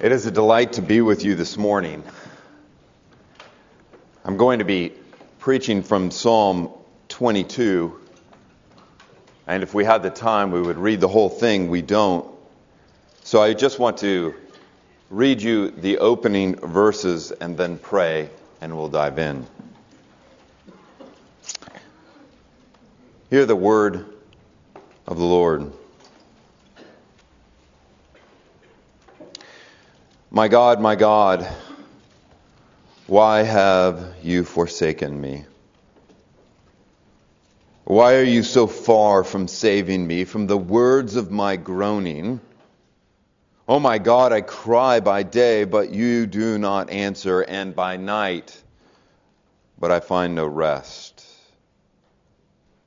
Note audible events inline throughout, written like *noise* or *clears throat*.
It is a delight to be with you this morning. I'm going to be preaching from Psalm 22. And if we had the time, we would read the whole thing. We don't. So I just want to read you the opening verses and then pray, and we'll dive in. Hear the word of the Lord. My God, my God, why have you forsaken me? Why are you so far from saving me from the words of my groaning? Oh my God, I cry by day, but you do not answer, and by night, but I find no rest.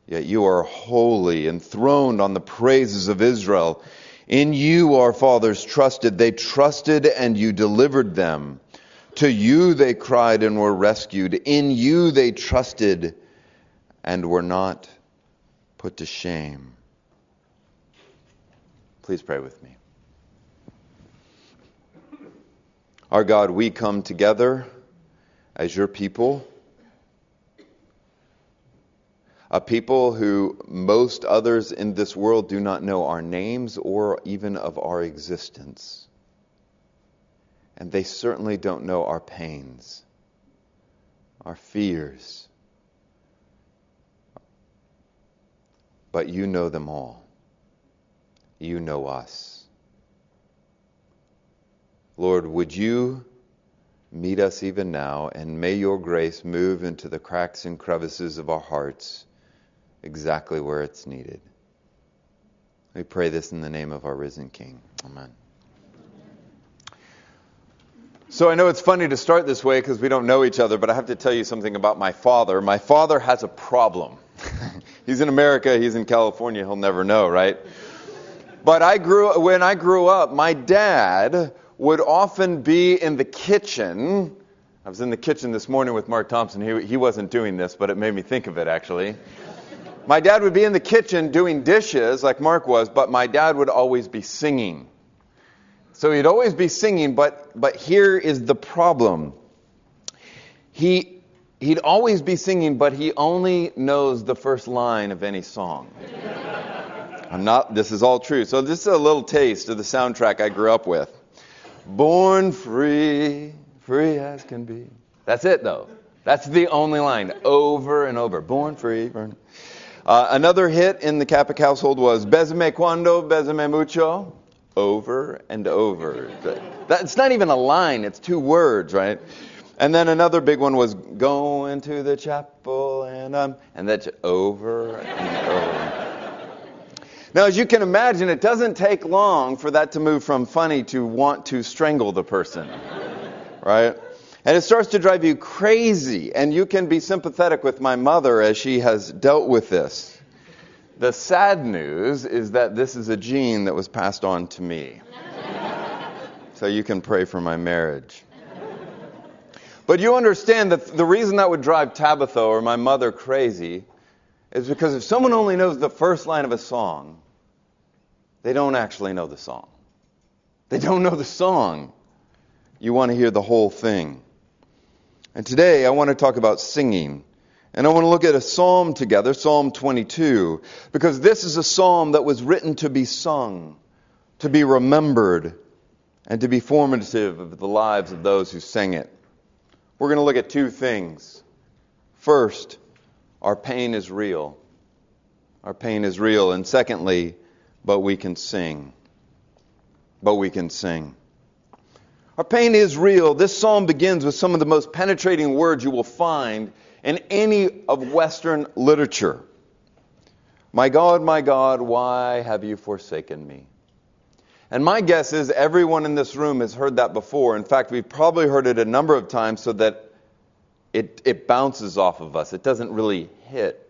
Yet you are holy, enthroned on the praises of Israel. In you our fathers trusted. They trusted and you delivered them. To you they cried and were rescued. In you they trusted and were not put to shame. Please pray with me. Our God, we come together as your people a people who most others in this world do not know our names or even of our existence. And they certainly don't know our pains, our fears. But you know them all. You know us. Lord, would you meet us even now, and may your grace move into the cracks and crevices of our hearts exactly where it's needed. We pray this in the name of our risen King. Amen. So I know it's funny to start this way because we don't know each other, but I have to tell you something about my father. My father has a problem. *laughs* he's in America, he's in California, he'll never know, right? But I grew when I grew up, my dad would often be in the kitchen. I was in the kitchen this morning with Mark Thompson. He, he wasn't doing this, but it made me think of it actually. My dad would be in the kitchen doing dishes like Mark was, but my dad would always be singing. So he'd always be singing, but, but here is the problem. He, he'd always be singing, but he only knows the first line of any song. I'm not, this is all true. So this is a little taste of the soundtrack I grew up with. Born free, free as can be. That's it though. That's the only line over and over. Born free, born. Uh, another hit in the Catholic household was Besame cuando, besame mucho, over and over. That's not even a line, it's two words, right? And then another big one was going to the chapel and um, and that's over and over. Now, as you can imagine, it doesn't take long for that to move from funny to want to strangle the person, right? And it starts to drive you crazy. And you can be sympathetic with my mother as she has dealt with this. The sad news is that this is a gene that was passed on to me. so you can pray for my marriage. But you understand that the reason that would drive Tabitha or my mother crazy is because if someone only knows the first line of a song, they don't actually know the song. They don't know the song. You want to hear the whole thing. And today I want to talk about singing. And I want to look at a psalm together, Psalm 22, because this is a psalm that was written to be sung, to be remembered, and to be formative of the lives of those who sang it. We're going to look at two things. First, our pain is real. Our pain is real. And secondly, but we can sing. But we can sing. Our pain is real. This psalm begins with some of the most penetrating words you will find in any of Western literature. My God, my God, why have you forsaken me? And my guess is everyone in this room has heard that before. In fact, we've probably heard it a number of times so that it, it bounces off of us. It doesn't really hit.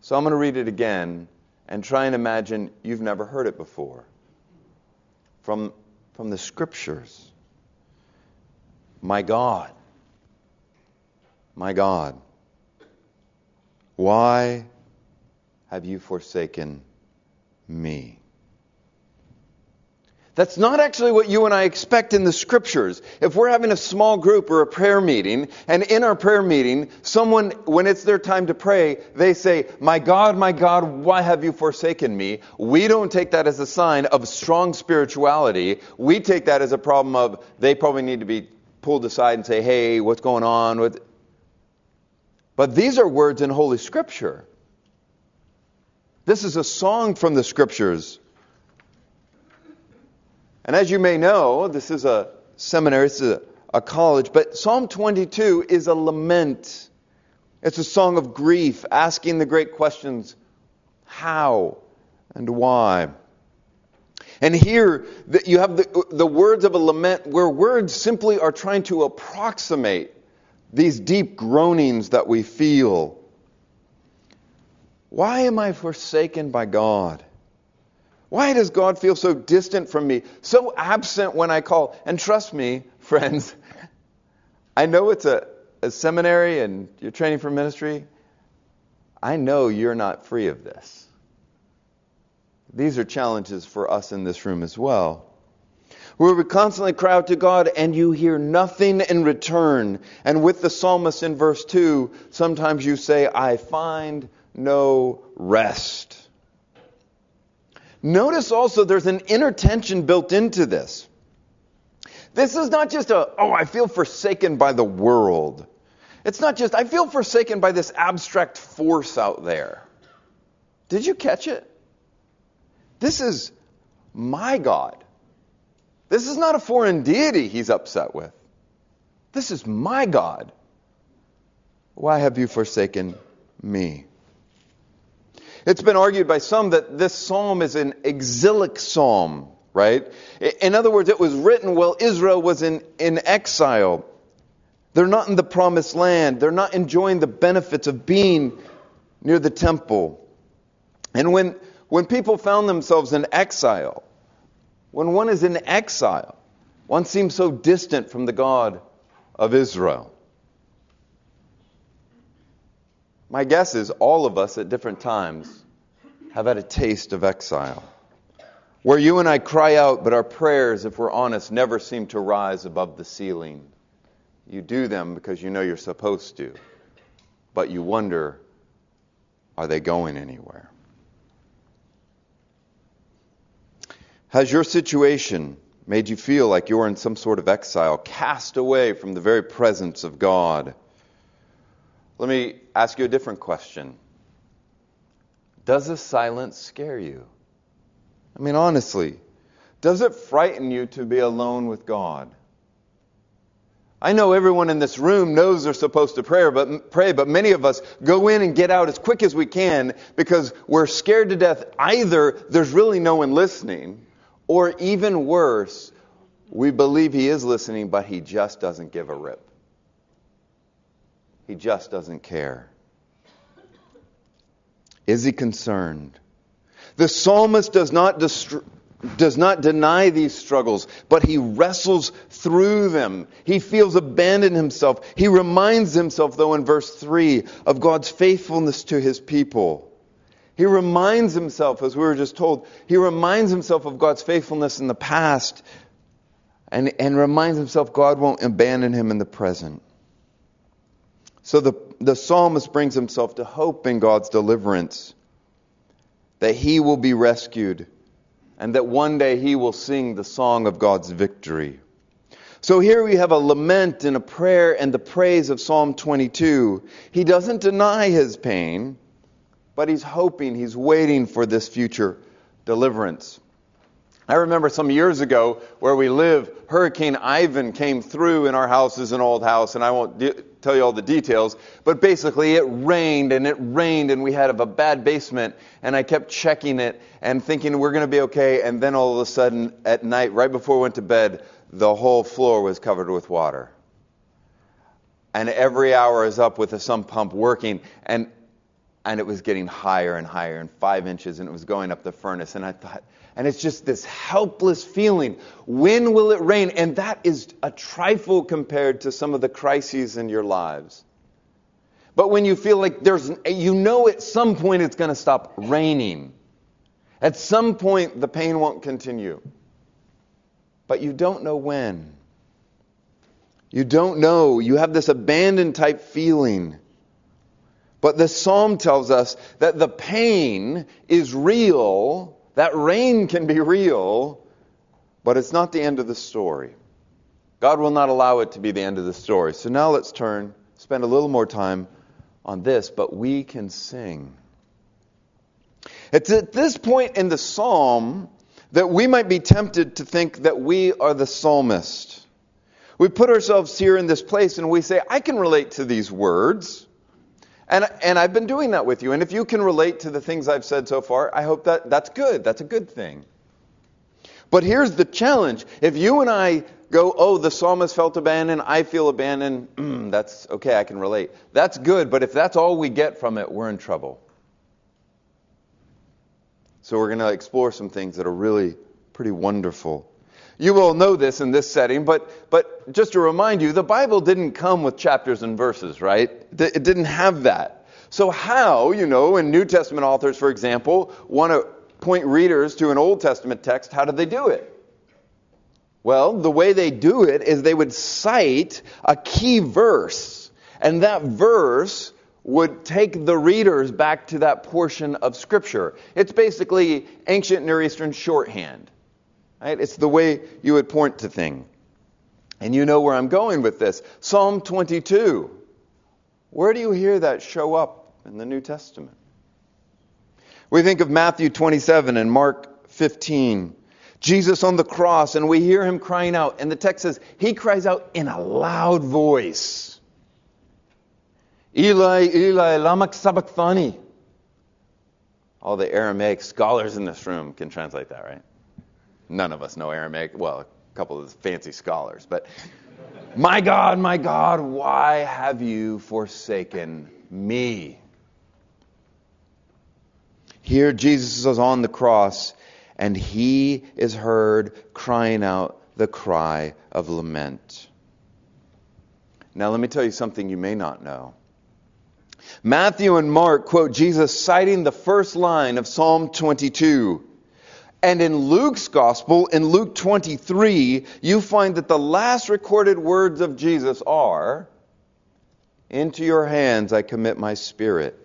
So I'm going to read it again and try and imagine you've never heard it before. From from the scriptures. My God, my God, why have you forsaken me? That's not actually what you and I expect in the scriptures. If we're having a small group or a prayer meeting, and in our prayer meeting, someone, when it's their time to pray, they say, My God, my God, why have you forsaken me? We don't take that as a sign of strong spirituality. We take that as a problem of they probably need to be pulled aside and say, Hey, what's going on? But these are words in Holy Scripture. This is a song from the Scriptures. And as you may know, this is a seminary, this is a, a college, but Psalm 22 is a lament. It's a song of grief, asking the great questions how and why. And here you have the, the words of a lament where words simply are trying to approximate these deep groanings that we feel. Why am I forsaken by God? Why does God feel so distant from me, so absent when I call? And trust me, *laughs* friends, I know it's a, a seminary and you're training for ministry. I know you're not free of this. These are challenges for us in this room as well. Where we constantly cry out to God and you hear nothing in return. And with the psalmist in verse 2, sometimes you say, I find no rest. Notice also there's an inner tension built into this. This is not just a, oh, I feel forsaken by the world. It's not just, I feel forsaken by this abstract force out there. Did you catch it? This is my God. This is not a foreign deity he's upset with. This is my God. Why have you forsaken me? It's been argued by some that this psalm is an exilic psalm, right? In other words, it was written while Israel was in, in exile. They're not in the promised land. They're not enjoying the benefits of being near the temple. And when, when people found themselves in exile, when one is in exile, one seems so distant from the God of Israel. My guess is all of us at different times have had a taste of exile. Where you and I cry out, but our prayers, if we're honest, never seem to rise above the ceiling. You do them because you know you're supposed to, but you wonder, are they going anywhere? Has your situation made you feel like you're in some sort of exile, cast away from the very presence of God? Let me ask you a different question. Does the silence scare you? I mean, honestly, does it frighten you to be alone with God? I know everyone in this room knows they're supposed to pray but, pray, but many of us go in and get out as quick as we can because we're scared to death. Either there's really no one listening, or even worse, we believe He is listening, but He just doesn't give a rip. He just doesn't care. Is he concerned? The psalmist does not, does not deny these struggles, but he wrestles through them. He feels abandoned himself. He reminds himself, though, in verse 3, of God's faithfulness to his people. He reminds himself, as we were just told, he reminds himself of God's faithfulness in the past and, and reminds himself God won't abandon him in the present. So the, the psalmist brings himself to hope in God's deliverance, that he will be rescued, and that one day he will sing the song of God's victory. So here we have a lament and a prayer and the praise of Psalm 22. He doesn't deny his pain, but he's hoping, he's waiting for this future deliverance. I remember some years ago where we live, Hurricane Ivan came through in our house as an old house, and I won't tell you all the details, but basically it rained and it rained, and we had a bad basement, and I kept checking it and thinking we're going to be okay, and then all of a sudden at night, right before we went to bed, the whole floor was covered with water. And every hour is up with the sump pump working, and and it was getting higher and higher, and five inches, and it was going up the furnace, and I thought and it's just this helpless feeling. When will it rain? And that is a trifle compared to some of the crises in your lives. But when you feel like there's, you know at some point it's going to stop raining. At some point the pain won't continue. but you don't know when. You don't know. You have this abandoned type feeling. But the psalm tells us that the pain is real, that rain can be real, but it's not the end of the story. God will not allow it to be the end of the story. So now let's turn, spend a little more time on this, but we can sing. It's at this point in the psalm that we might be tempted to think that we are the psalmist. We put ourselves here in this place and we say, I can relate to these words. And, and I've been doing that with you. And if you can relate to the things I've said so far, I hope that that's good. That's a good thing. But here's the challenge. If you and I go, oh, the psalmist felt abandoned, I feel abandoned, *clears throat* that's okay, I can relate. That's good, but if that's all we get from it, we're in trouble. So we're going to explore some things that are really pretty wonderful. You will know this in this setting, but, but just to remind you, the Bible didn't come with chapters and verses, right? It didn't have that. So, how, you know, in New Testament authors, for example, want to point readers to an Old Testament text, how did they do it? Well, the way they do it is they would cite a key verse, and that verse would take the readers back to that portion of Scripture. It's basically ancient Near Eastern shorthand. Right? It's the way you would point to things. And you know where I'm going with this. Psalm 22. Where do you hear that show up in the New Testament? We think of Matthew 27 and Mark 15. Jesus on the cross, and we hear him crying out. And the text says, he cries out in a loud voice Eli, Eli, lama sabachthani. All the Aramaic scholars in this room can translate that, right? None of us know Aramaic. Well, a couple of fancy scholars. But, my God, my God, why have you forsaken me? Here, Jesus is on the cross, and he is heard crying out the cry of lament. Now, let me tell you something you may not know. Matthew and Mark quote Jesus citing the first line of Psalm 22. And in Luke's gospel, in Luke 23, you find that the last recorded words of Jesus are, Into your hands I commit my spirit.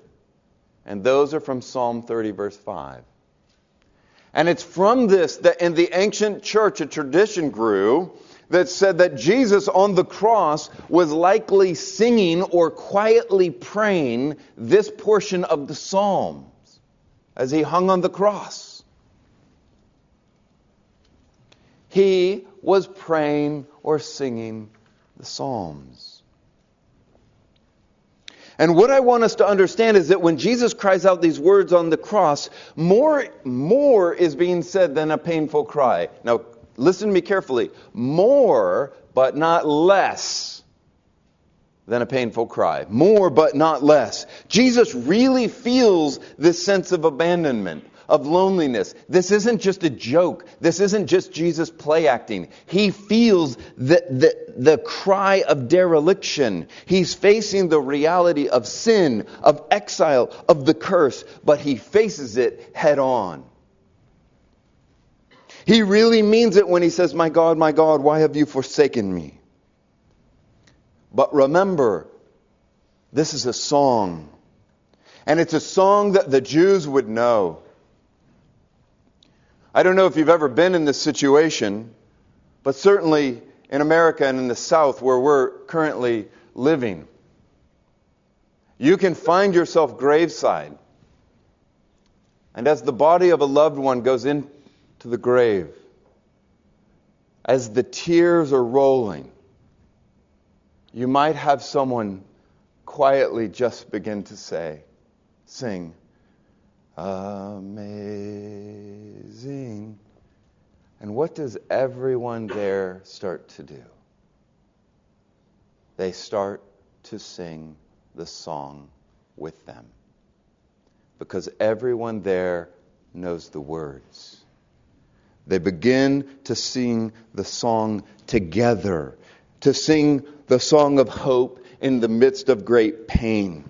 And those are from Psalm 30, verse 5. And it's from this that in the ancient church a tradition grew that said that Jesus on the cross was likely singing or quietly praying this portion of the Psalms as he hung on the cross. He was praying or singing the Psalms. And what I want us to understand is that when Jesus cries out these words on the cross, more, more is being said than a painful cry. Now, listen to me carefully. More, but not less than a painful cry. More, but not less. Jesus really feels this sense of abandonment of loneliness. This isn't just a joke. This isn't just Jesus play acting. He feels the, the, the cry of dereliction. He's facing the reality of sin, of exile, of the curse, but he faces it head on. He really means it when he says, My God, my God, why have you forsaken me? But remember, this is a song. And it's a song that the Jews would know. I don't know if you've ever been in this situation, but certainly in America and in the South where we're currently living, you can find yourself graveside. And as the body of a loved one goes into the grave, as the tears are rolling, you might have someone quietly just begin to say, sing, Amazing. And what does everyone there start to do? They start to sing the song with them. Because everyone there knows the words. They begin to sing the song together, to sing the song of hope in the midst of great pain.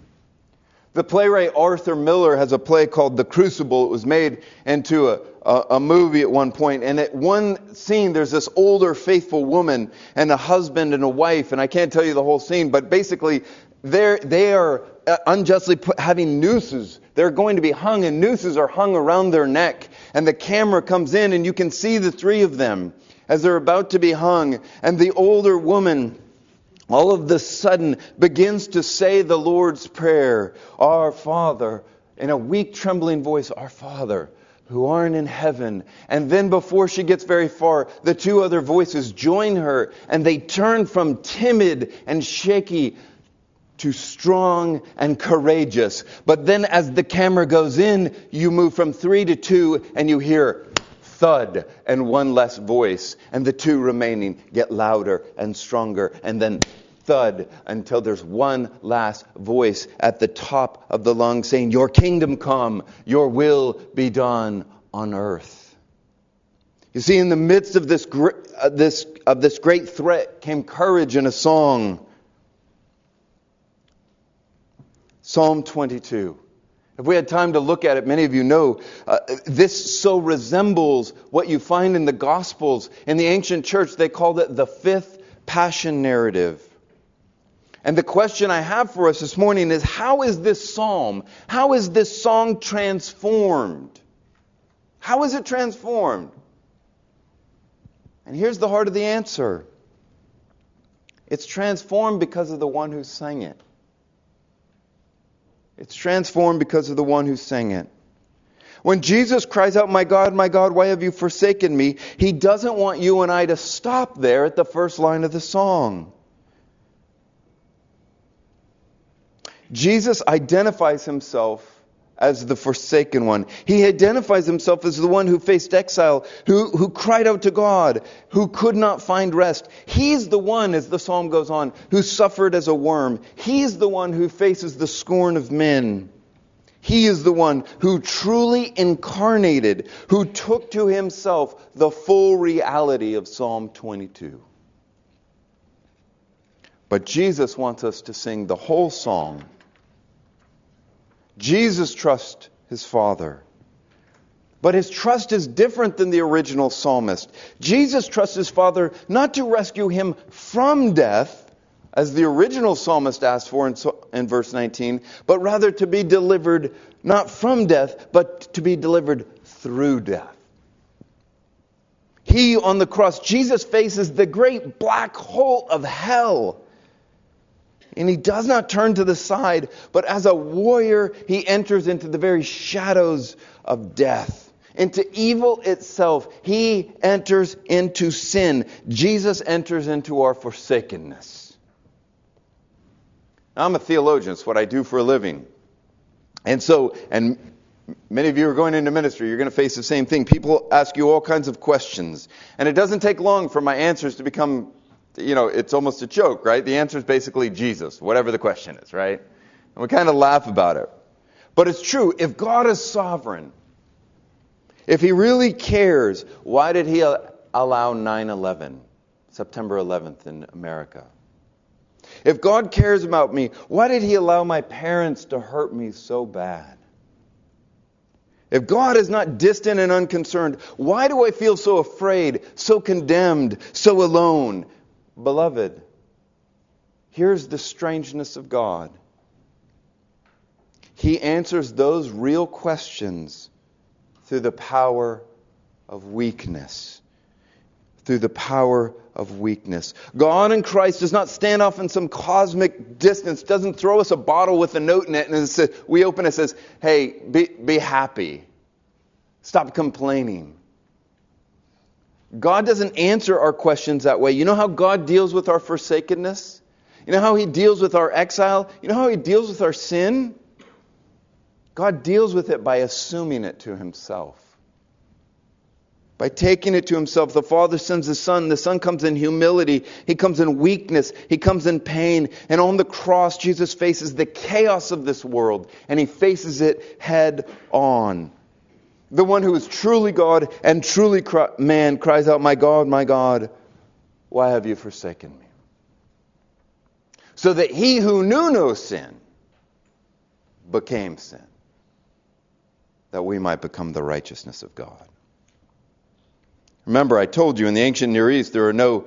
The playwright Arthur Miller has a play called The Crucible. It was made into a, a, a movie at one point, and at one scene, there's this older, faithful woman and a husband and a wife, and I can't tell you the whole scene, but basically, they're, they are uh, unjustly put, having nooses. They're going to be hung, and nooses are hung around their neck. And the camera comes in, and you can see the three of them as they're about to be hung. And the older woman, all of the sudden, begins to say the Lord's Prayer Our Father, in a weak, trembling voice, Our Father who art in heaven. And then before she gets very far, the two other voices join her and they turn from timid and shaky to strong and courageous. But then as the camera goes in, you move from three to two and you hear thud and one less voice. And the two remaining get louder and stronger. And then thud until there's one last voice at the top of the lung saying, Your kingdom come, your will be done on earth. You see, in the midst of this, uh, this, of this great threat came courage in a song. Psalm 22. If we had time to look at it, many of you know uh, this so resembles what you find in the Gospels. In the ancient church, they called it the fifth passion narrative. And the question I have for us this morning is how is this psalm, how is this song transformed? How is it transformed? And here's the heart of the answer it's transformed because of the one who sang it. It's transformed because of the one who sang it. When Jesus cries out, My God, my God, why have you forsaken me? He doesn't want you and I to stop there at the first line of the song. Jesus identifies himself as the forsaken one. He identifies himself as the one who faced exile, who, who cried out to God, who could not find rest. He's the one, as the psalm goes on, who suffered as a worm. He's the one who faces the scorn of men. He is the one who truly incarnated, who took to himself the full reality of Psalm 22. But Jesus wants us to sing the whole song Jesus trusts his Father. But his trust is different than the original psalmist. Jesus trusts his Father not to rescue him from death, as the original psalmist asked for in, in, verse 19, but rather to be delivered not from death, but to be delivered through death. He on the cross, Jesus faces the great black hole of hell and he does not turn to the side, but as a warrior, he enters into the very shadows of death, into evil itself. He enters into sin. Jesus enters into our forsakenness. Now, I'm a theologian, it's what I do for a living. And so, and many of you are going into ministry, you're going to face the same thing. People ask you all kinds of questions. And it doesn't take long for my answers to become you know, it's almost a joke, right? The answer is basically Jesus, whatever the question is, right? And we kind of laugh about it. But it's true. If God is sovereign, if He really cares, why did He allow 9 11, September 11th in America? If God cares about me, why did He allow my parents to hurt me so bad? If God is not distant and unconcerned, why do I feel so afraid, so condemned, so alone? Beloved, here's the strangeness of God. He answers those real questions through the power of weakness. Through the power of weakness. God in Christ does not stand off in some cosmic distance, doesn't throw us a bottle with a note in it, and says, we open it and says, hey, be, be happy. Stop complaining. God doesn't answer our questions that way. You know how God deals with our forsakenness? You know how He deals with our exile? You know how He deals with our sin? God deals with it by assuming it to Himself. By taking it to Himself. The Father sends the Son. The Son comes in humility. He comes in weakness. He comes in pain. And on the cross, Jesus faces the chaos of this world, and He faces it head on. The one who is truly God and truly man cries out, My God, my God, why have you forsaken me? So that he who knew no sin became sin, that we might become the righteousness of God. Remember, I told you in the ancient Near East there are no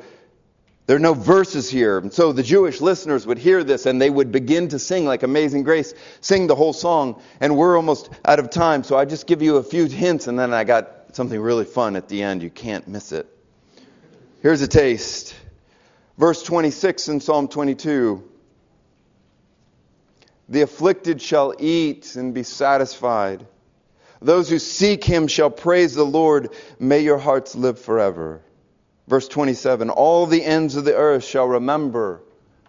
there are no verses here. And so the Jewish listeners would hear this and they would begin to sing like Amazing Grace, sing the whole song. And we're almost out of time, so I just give you a few hints and then I got something really fun at the end. You can't miss it. Here's a taste. Verse 26 in Psalm 22. The afflicted shall eat and be satisfied. Those who seek him shall praise the Lord. May your hearts live forever. Verse 27 All the ends of the earth shall remember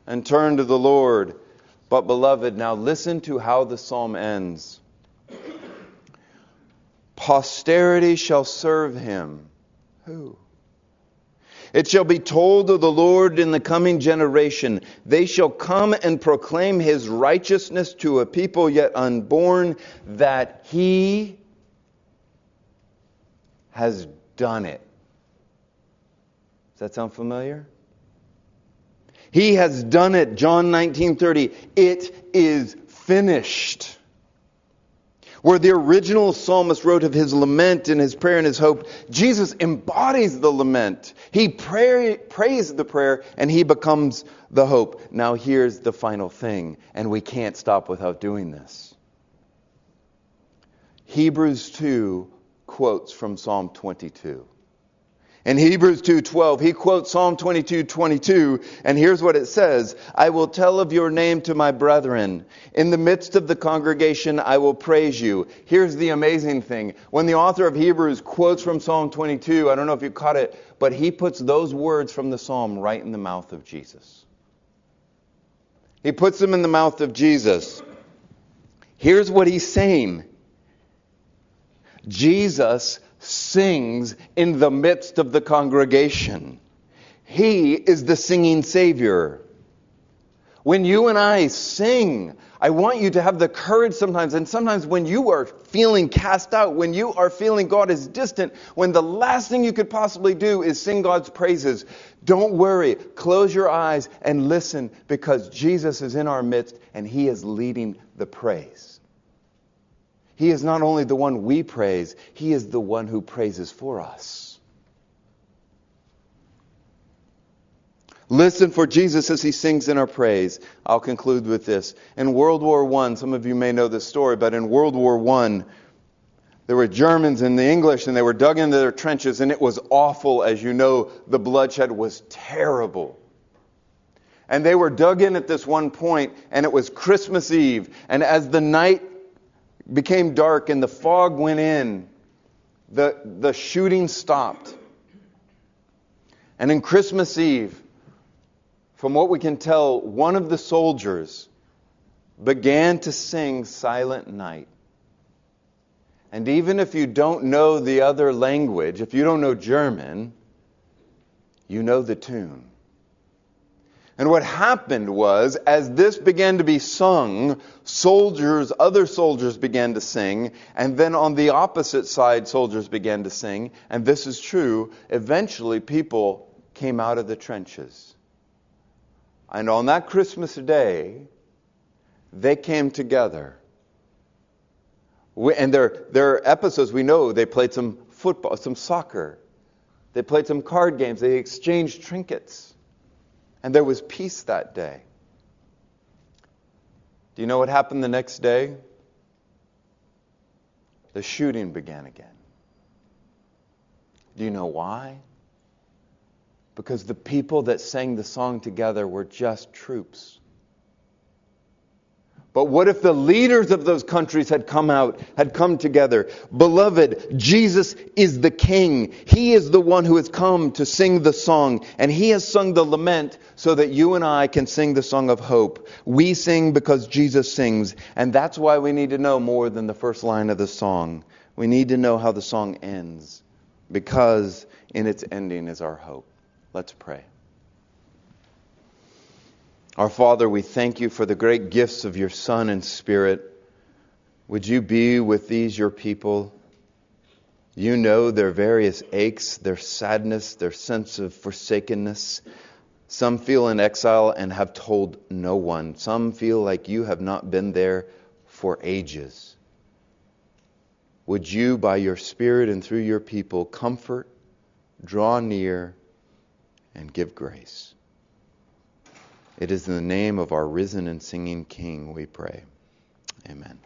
and turn to the Lord. But, beloved, now listen to how the psalm ends. Posterity shall serve him. Who? It shall be told of the Lord in the coming generation. They shall come and proclaim his righteousness to a people yet unborn, that he has done it. That sound familiar? He has done it. John 19:30. It is finished. Where the original psalmist wrote of his lament and his prayer and his hope, Jesus embodies the lament. He pray, prays the prayer and he becomes the hope. Now, here's the final thing, and we can't stop without doing this. Hebrews 2 quotes from Psalm 22. In Hebrews 2:12, he quotes Psalm 22:22, and here's what it says: "I will tell of your name to my brethren. In the midst of the congregation I will praise you." Here's the amazing thing. When the author of Hebrews quotes from Psalm 22, I don't know if you caught it, but he puts those words from the psalm right in the mouth of Jesus. He puts them in the mouth of Jesus. Here's what he's saying. Jesus sings in the midst of the congregation. He is the singing Savior. When you and I sing, I want you to have the courage sometimes, and sometimes when you are feeling cast out, when you are feeling God is distant, when the last thing you could possibly do is sing God's praises, don't worry. Close your eyes and listen because Jesus is in our midst and He is leading the praise. He is not only the one we praise, He is the one who praises for us. Listen for Jesus as he sings in our praise. I'll conclude with this. In World War I, some of you may know this story, but in World War I, there were Germans and the English, and they were dug into their trenches, and it was awful. As you know, the bloodshed was terrible. And they were dug in at this one point, and it was Christmas Eve. And as the night became dark and the fog went in, the, the shooting stopped. And in Christmas Eve, from what we can tell, one of the soldiers began to sing Silent Night. And even if you don't know the other language, if you don't know German, you know the tune. And what happened was, as this began to be sung, soldiers, other soldiers began to sing, and then on the opposite side, soldiers began to sing. And this is true. Eventually, people came out of the trenches. And on that Christmas day, they came together. and there, there are episodes we know they played some football, some soccer, they played some card games, they exchanged trinkets. And there was peace that day. Do you know what happened the next day? The shooting began again. Do you know why? Because the people that sang the song together were just troops. But what if the leaders of those countries had come out, had come together? Beloved, Jesus is the King. He is the one who has come to sing the song, and He has sung the lament so that you and I can sing the song of hope. We sing because Jesus sings, and that's why we need to know more than the first line of the song. We need to know how the song ends, because in its ending is our hope. Let's pray. Our Father, we thank you for the great gifts of your Son and Spirit. Would you be with these, your people? You know their various aches, their sadness, their sense of forsakenness. Some feel in exile and have told no one. Some feel like you have not been there for ages. Would you, by your Spirit and through your people, comfort, draw near, and give grace. It is in the name of our risen and singing King we pray. Amen.